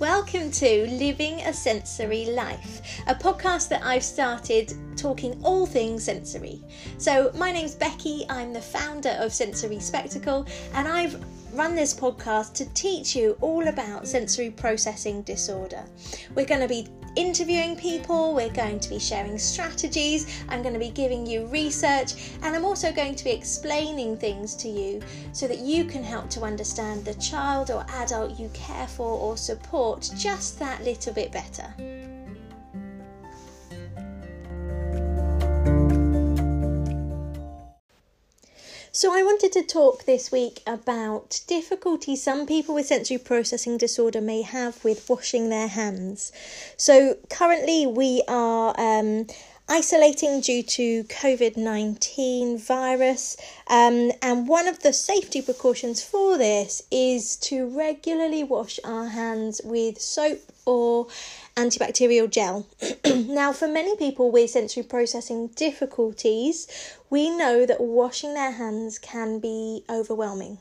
Welcome to Living a Sensory Life, a podcast that I've started talking all things sensory. So, my name's Becky, I'm the founder of Sensory Spectacle, and I've run this podcast to teach you all about sensory processing disorder. We're going to be interviewing people, we're going to be sharing strategies, I'm going to be giving you research, and I'm also going to be explaining things to you so that you can help to understand the child or adult you care for or support just that little bit better. So, I wanted to talk this week about difficulties some people with sensory processing disorder may have with washing their hands. So, currently, we are um, isolating due to COVID 19 virus, um, and one of the safety precautions for this is to regularly wash our hands with soap or antibacterial gel. now, for many people with sensory processing difficulties, we know that washing their hands can be overwhelming.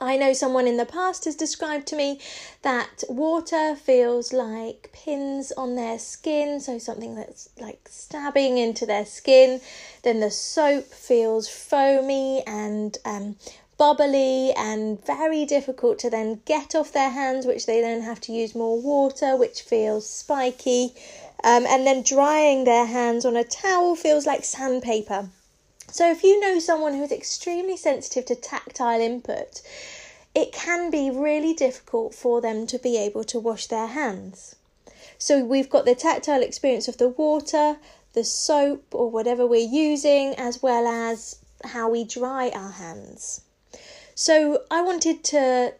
I know someone in the past has described to me that water feels like pins on their skin, so something that's like stabbing into their skin. Then the soap feels foamy and um, bubbly and very difficult to then get off their hands, which they then have to use more water, which feels spiky. Um, and then drying their hands on a towel feels like sandpaper. So, if you know someone who is extremely sensitive to tactile input, it can be really difficult for them to be able to wash their hands. So, we've got the tactile experience of the water, the soap, or whatever we're using, as well as how we dry our hands. So, I wanted to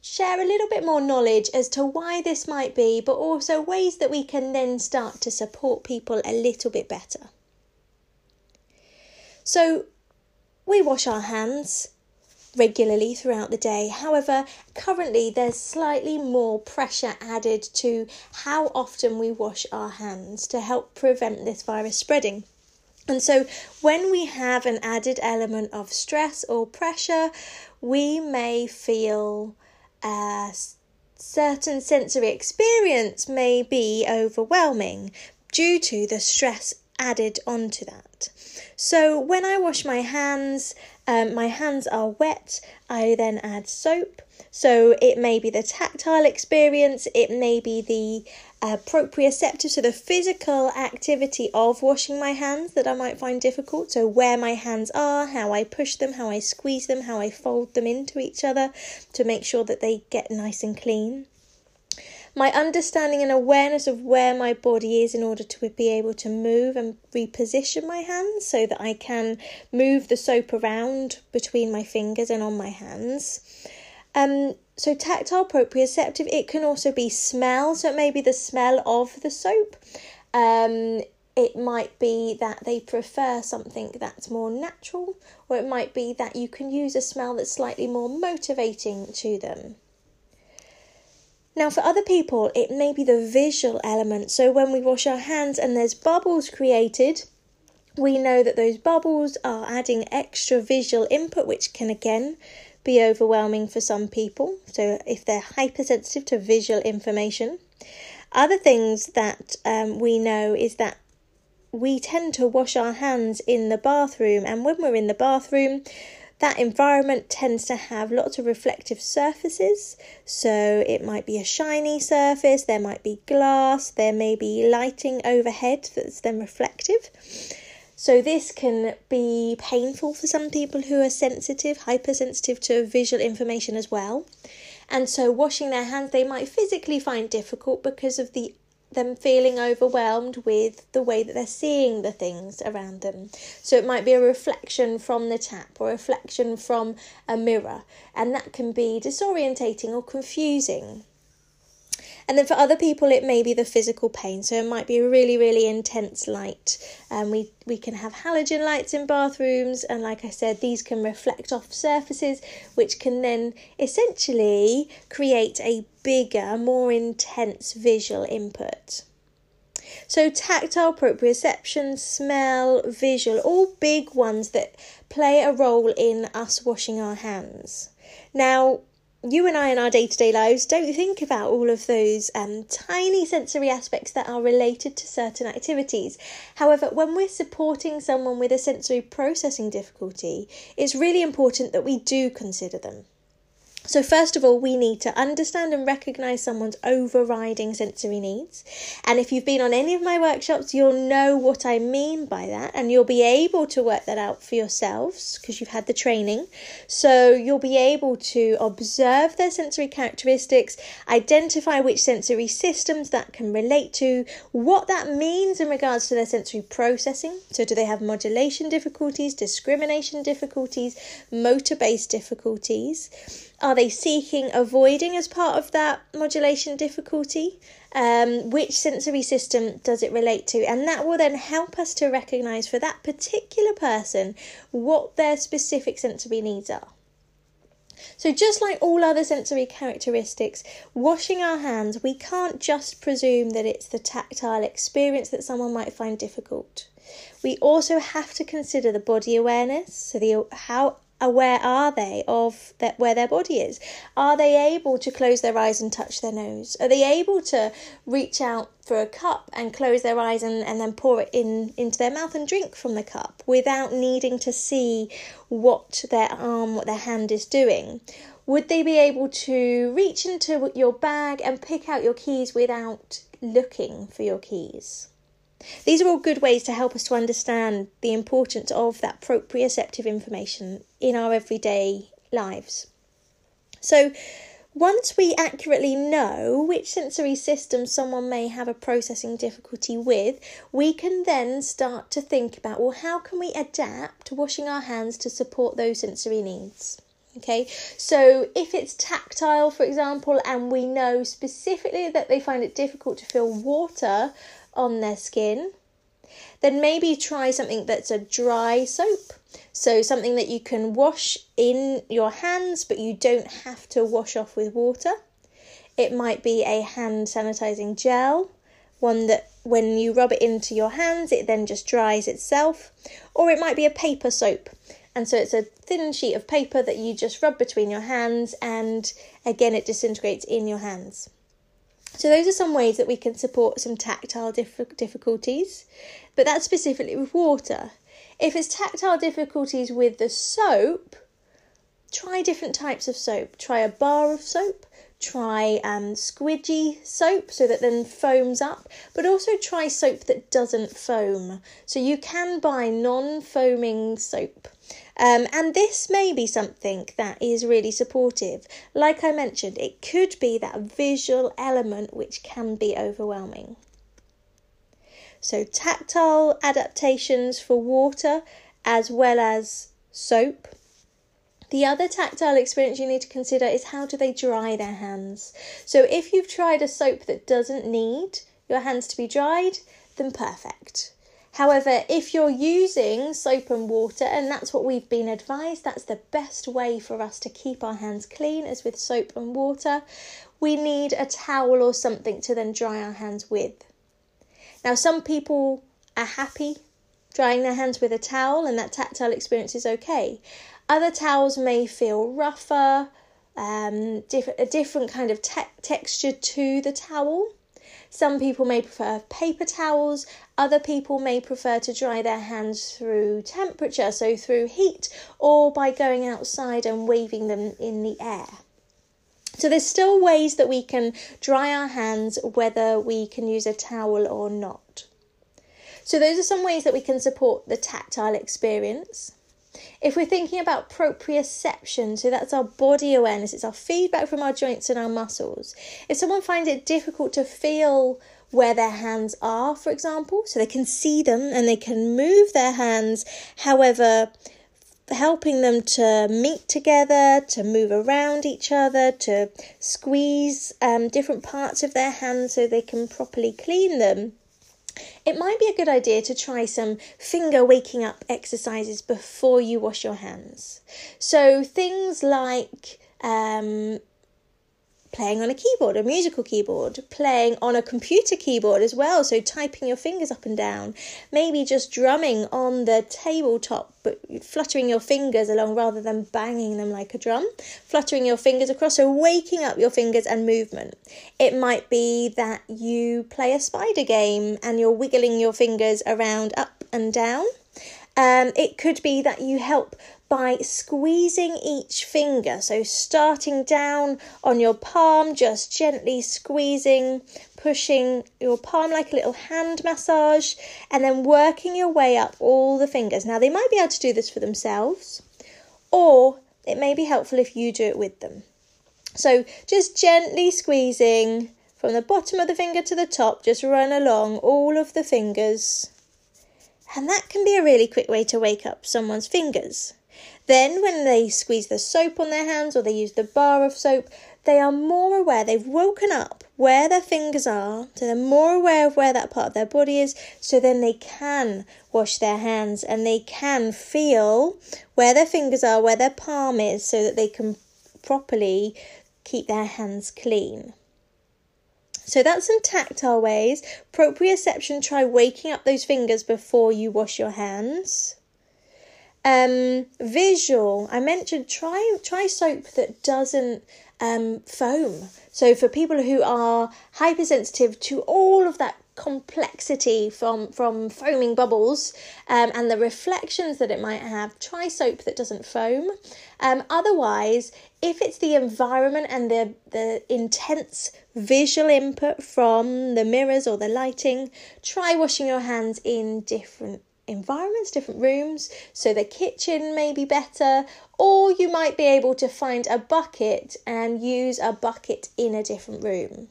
share a little bit more knowledge as to why this might be, but also ways that we can then start to support people a little bit better. So, we wash our hands regularly throughout the day. However, currently there's slightly more pressure added to how often we wash our hands to help prevent this virus spreading. And so, when we have an added element of stress or pressure, we may feel a certain sensory experience may be overwhelming due to the stress added onto that. So when I wash my hands, um, my hands are wet. I then add soap. So it may be the tactile experience, it may be the uh, proprioceptive, so the physical activity of washing my hands that I might find difficult. So where my hands are, how I push them, how I squeeze them, how I fold them into each other to make sure that they get nice and clean my understanding and awareness of where my body is in order to be able to move and reposition my hands so that I can move the soap around between my fingers and on my hands. Um, so tactile proprioceptive, it can also be smell, so it may be the smell of the soap. Um, it might be that they prefer something that's more natural, or it might be that you can use a smell that's slightly more motivating to them. Now, for other people, it may be the visual element. So, when we wash our hands and there's bubbles created, we know that those bubbles are adding extra visual input, which can again be overwhelming for some people. So, if they're hypersensitive to visual information, other things that um, we know is that we tend to wash our hands in the bathroom, and when we're in the bathroom, that environment tends to have lots of reflective surfaces. So it might be a shiny surface, there might be glass, there may be lighting overhead that's then reflective. So this can be painful for some people who are sensitive, hypersensitive to visual information as well. And so washing their hands they might physically find difficult because of the them feeling overwhelmed with the way that they're seeing the things around them. So it might be a reflection from the tap or a reflection from a mirror, and that can be disorientating or confusing. And then for other people, it may be the physical pain. So it might be a really, really intense light. And um, we, we can have halogen lights in bathrooms. And like I said, these can reflect off surfaces, which can then essentially create a bigger, more intense visual input. So, tactile, proprioception, smell, visual, all big ones that play a role in us washing our hands. Now, you and I in our day to day lives don't think about all of those um, tiny sensory aspects that are related to certain activities. However, when we're supporting someone with a sensory processing difficulty, it's really important that we do consider them. So, first of all, we need to understand and recognize someone's overriding sensory needs. And if you've been on any of my workshops, you'll know what I mean by that, and you'll be able to work that out for yourselves because you've had the training. So, you'll be able to observe their sensory characteristics, identify which sensory systems that can relate to, what that means in regards to their sensory processing. So, do they have modulation difficulties, discrimination difficulties, motor based difficulties? Are they seeking avoiding as part of that modulation difficulty? Um, which sensory system does it relate to? And that will then help us to recognize for that particular person what their specific sensory needs are. So, just like all other sensory characteristics, washing our hands, we can't just presume that it's the tactile experience that someone might find difficult. We also have to consider the body awareness, so the how aware are they of that where their body is? Are they able to close their eyes and touch their nose? Are they able to reach out for a cup and close their eyes and, and then pour it in into their mouth and drink from the cup without needing to see what their arm, what their hand is doing? Would they be able to reach into your bag and pick out your keys without looking for your keys? These are all good ways to help us to understand the importance of that proprioceptive information in our everyday lives. So, once we accurately know which sensory system someone may have a processing difficulty with, we can then start to think about well, how can we adapt washing our hands to support those sensory needs? Okay, so if it's tactile, for example, and we know specifically that they find it difficult to feel water on their skin, then maybe try something that's a dry soap. So, something that you can wash in your hands, but you don't have to wash off with water. It might be a hand sanitizing gel, one that when you rub it into your hands, it then just dries itself. Or it might be a paper soap. And so it's a thin sheet of paper that you just rub between your hands, and again, it disintegrates in your hands. So, those are some ways that we can support some tactile diff- difficulties, but that's specifically with water. If it's tactile difficulties with the soap, try different types of soap. Try a bar of soap, try um, squidgy soap so that then foams up, but also try soap that doesn't foam. So, you can buy non foaming soap. Um, and this may be something that is really supportive. Like I mentioned, it could be that visual element which can be overwhelming. So, tactile adaptations for water as well as soap. The other tactile experience you need to consider is how do they dry their hands. So, if you've tried a soap that doesn't need your hands to be dried, then perfect. However, if you're using soap and water, and that's what we've been advised, that's the best way for us to keep our hands clean as with soap and water. We need a towel or something to then dry our hands with. Now, some people are happy drying their hands with a towel, and that tactile experience is okay. Other towels may feel rougher, um, diff- a different kind of te- texture to the towel. Some people may prefer paper towels, other people may prefer to dry their hands through temperature, so through heat, or by going outside and waving them in the air. So there's still ways that we can dry our hands whether we can use a towel or not. So those are some ways that we can support the tactile experience. If we're thinking about proprioception, so that's our body awareness, it's our feedback from our joints and our muscles. If someone finds it difficult to feel where their hands are, for example, so they can see them and they can move their hands, however, helping them to meet together, to move around each other, to squeeze um, different parts of their hands so they can properly clean them it might be a good idea to try some finger waking up exercises before you wash your hands. So, things like um, playing on a keyboard, a musical keyboard, playing on a computer keyboard as well, so typing your fingers up and down, maybe just drumming on the tabletop, but fluttering your fingers along rather than banging them like a drum, fluttering your fingers across, so waking up your fingers and movement. It might be that you play a spider game and you're wiggling your fingers around up and down. Um, it could be that you help by squeezing each finger. So, starting down on your palm, just gently squeezing, pushing your palm like a little hand massage, and then working your way up all the fingers. Now, they might be able to do this for themselves, or it may be helpful if you do it with them. So, just gently squeezing from the bottom of the finger to the top, just run along all of the fingers and that can be a really quick way to wake up someone's fingers. Then, when they squeeze the soap on their hands or they use the bar of soap, they are more aware, they've woken up where their fingers are, so they're more aware of where that part of their body is, so then they can wash their hands and they can feel where their fingers are, where their palm is, so that they can properly keep their hands clean. So that's some tactile ways. Proprioception, try waking up those fingers before you wash your hands. Um, visual, I mentioned try try soap that doesn't um, foam. So for people who are hypersensitive to all of that complexity from from foaming bubbles um, and the reflections that it might have try soap that doesn't foam um, otherwise if it's the environment and the the intense visual input from the mirrors or the lighting try washing your hands in different environments different rooms so the kitchen may be better or you might be able to find a bucket and use a bucket in a different room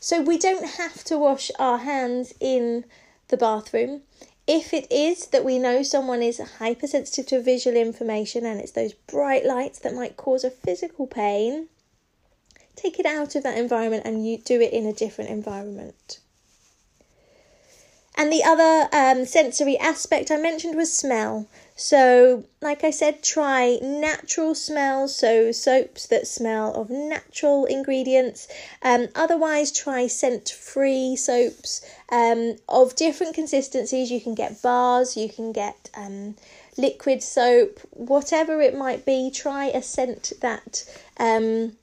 so we don't have to wash our hands in the bathroom. If it is that we know someone is hypersensitive to visual information and it's those bright lights that might cause a physical pain, take it out of that environment and you do it in a different environment. And the other um, sensory aspect I mentioned was smell. So, like I said, try natural smells, so soaps that smell of natural ingredients. Um, otherwise, try scent free soaps um, of different consistencies. You can get bars, you can get um, liquid soap, whatever it might be. Try a scent that um,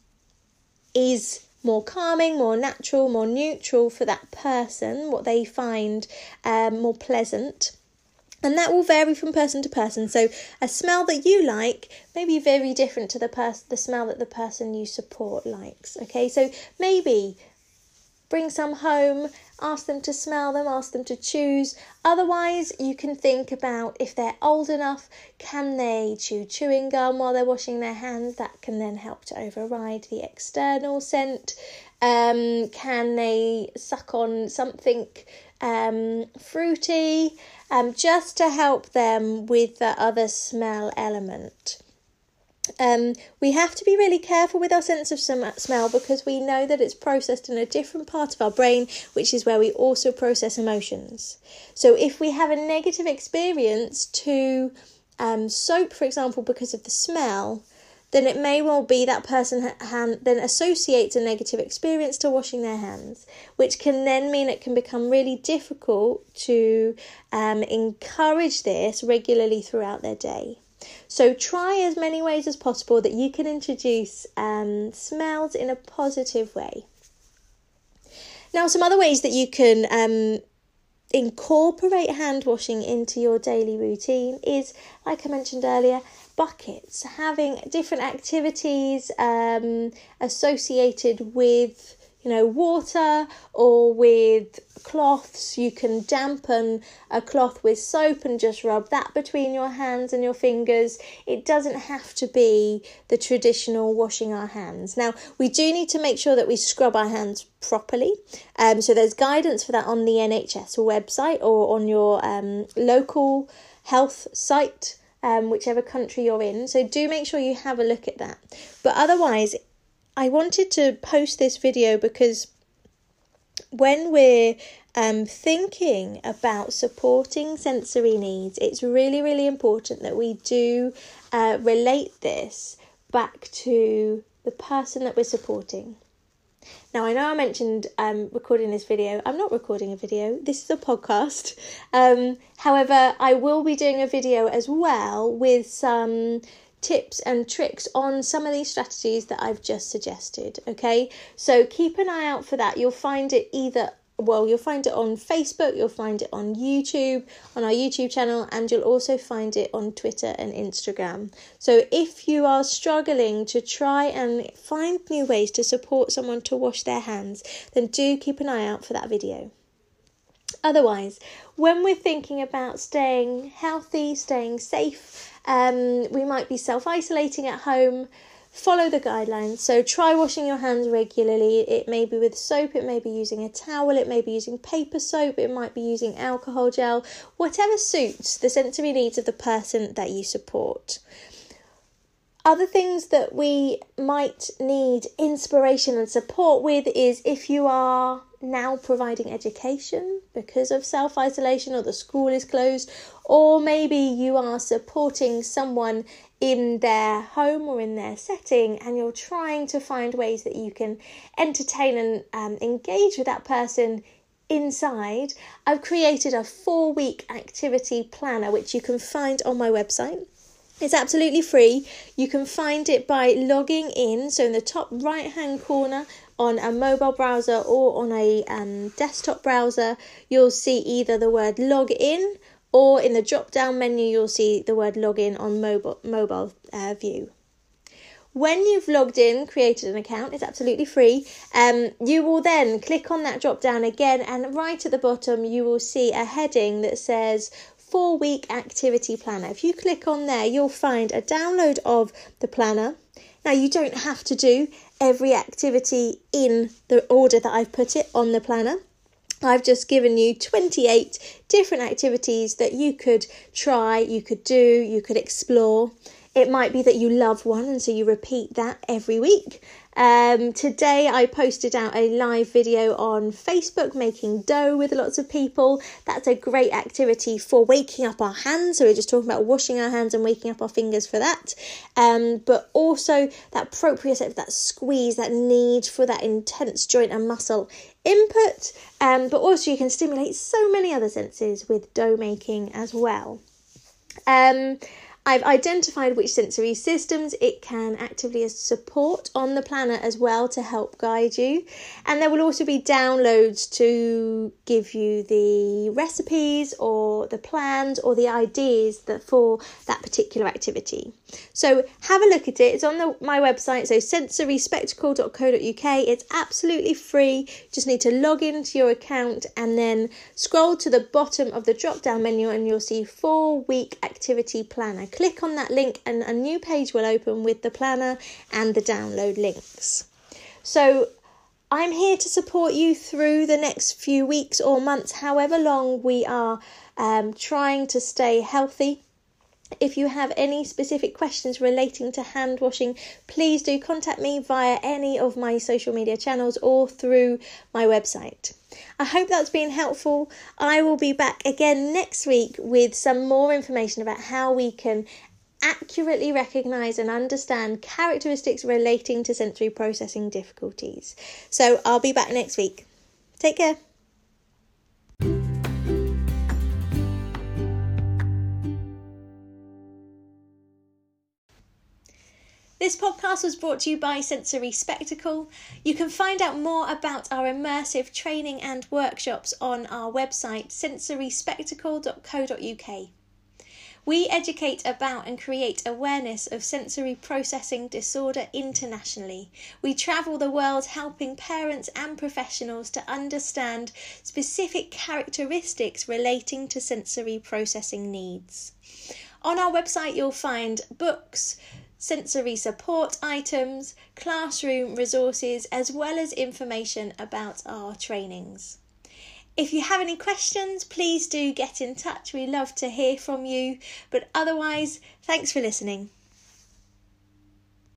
is more calming, more natural, more neutral for that person, what they find um, more pleasant. And that will vary from person to person. So a smell that you like may be very different to the person the smell that the person you support likes. Okay, so maybe bring some home, ask them to smell them, ask them to choose. Otherwise, you can think about if they're old enough, can they chew chewing gum while they're washing their hands? That can then help to override the external scent. Um, can they suck on something um, fruity um, just to help them with the other smell element? Um, we have to be really careful with our sense of smell because we know that it's processed in a different part of our brain, which is where we also process emotions. So, if we have a negative experience to um, soap, for example, because of the smell, then it may well be that person ha- then associates a negative experience to washing their hands, which can then mean it can become really difficult to um, encourage this regularly throughout their day. So try as many ways as possible that you can introduce um, smells in a positive way. Now, some other ways that you can um, incorporate hand washing into your daily routine is, like I mentioned earlier, buckets, having different activities um, associated with you know, water or with cloths. You can dampen a cloth with soap and just rub that between your hands and your fingers. It doesn't have to be the traditional washing our hands. Now, we do need to make sure that we scrub our hands properly. Um, so, there's guidance for that on the NHS website or on your um, local health site. Um, whichever country you're in. So do make sure you have a look at that. But otherwise, I wanted to post this video because when we're um, thinking about supporting sensory needs, it's really, really important that we do uh, relate this back to the person that we're supporting. Now, I know I mentioned um, recording this video. I'm not recording a video, this is a podcast. Um, however, I will be doing a video as well with some tips and tricks on some of these strategies that I've just suggested. Okay, so keep an eye out for that. You'll find it either well, you'll find it on Facebook, you'll find it on YouTube, on our YouTube channel, and you'll also find it on Twitter and Instagram. So, if you are struggling to try and find new ways to support someone to wash their hands, then do keep an eye out for that video. Otherwise, when we're thinking about staying healthy, staying safe, um, we might be self isolating at home follow the guidelines. So try washing your hands regularly. It may be with soap, it may be using a towel, it may be using paper soap, it might be using alcohol gel, whatever suits the sensory needs of the person that you support. Other things that we might need inspiration and support with is if you are now providing education because of self isolation or the school is closed, or maybe you are supporting someone in their home or in their setting and you're trying to find ways that you can entertain and um, engage with that person inside, I've created a four week activity planner which you can find on my website. It's absolutely free. You can find it by logging in. So, in the top right hand corner on a mobile browser or on a um, desktop browser, you'll see either the word log in or in the drop down menu, you'll see the word login on mobile, mobile uh, view. When you've logged in, created an account, it's absolutely free. Um, you will then click on that drop down again, and right at the bottom, you will see a heading that says four week activity planner. If you click on there, you'll find a download of the planner. Now, you don't have to do every activity in the order that I've put it on the planner. I've just given you 28 different activities that you could try, you could do, you could explore. It might be that you love one and so you repeat that every week. Um, today I posted out a live video on Facebook making dough with lots of people. That's a great activity for waking up our hands. So we're just talking about washing our hands and waking up our fingers for that. Um, but also that proprioceptive, that squeeze, that need for that intense joint and muscle input. Um, but also you can stimulate so many other senses with dough making as well. Um, I've identified which sensory systems it can actively support on the planner as well to help guide you. And there will also be downloads to give you the recipes or the plans or the ideas that for that particular activity. So have a look at it. It's on the, my website, so sensoryspectacle.co.uk. It's absolutely free. Just need to log into your account and then scroll to the bottom of the drop down menu and you'll see four week activity planner click on that link and a new page will open with the planner and the download links. So I'm here to support you through the next few weeks or months, however long we are um, trying to stay healthy. If you have any specific questions relating to hand washing, please do contact me via any of my social media channels or through my website. I hope that's been helpful. I will be back again next week with some more information about how we can accurately recognize and understand characteristics relating to sensory processing difficulties. So I'll be back next week. Take care. This podcast was brought to you by Sensory Spectacle. You can find out more about our immersive training and workshops on our website sensoryspectacle.co.uk. We educate about and create awareness of sensory processing disorder internationally. We travel the world helping parents and professionals to understand specific characteristics relating to sensory processing needs. On our website, you'll find books, sensory support items, classroom resources, as well as information about our trainings. If you have any questions, please do get in touch. We love to hear from you. But otherwise, thanks for listening.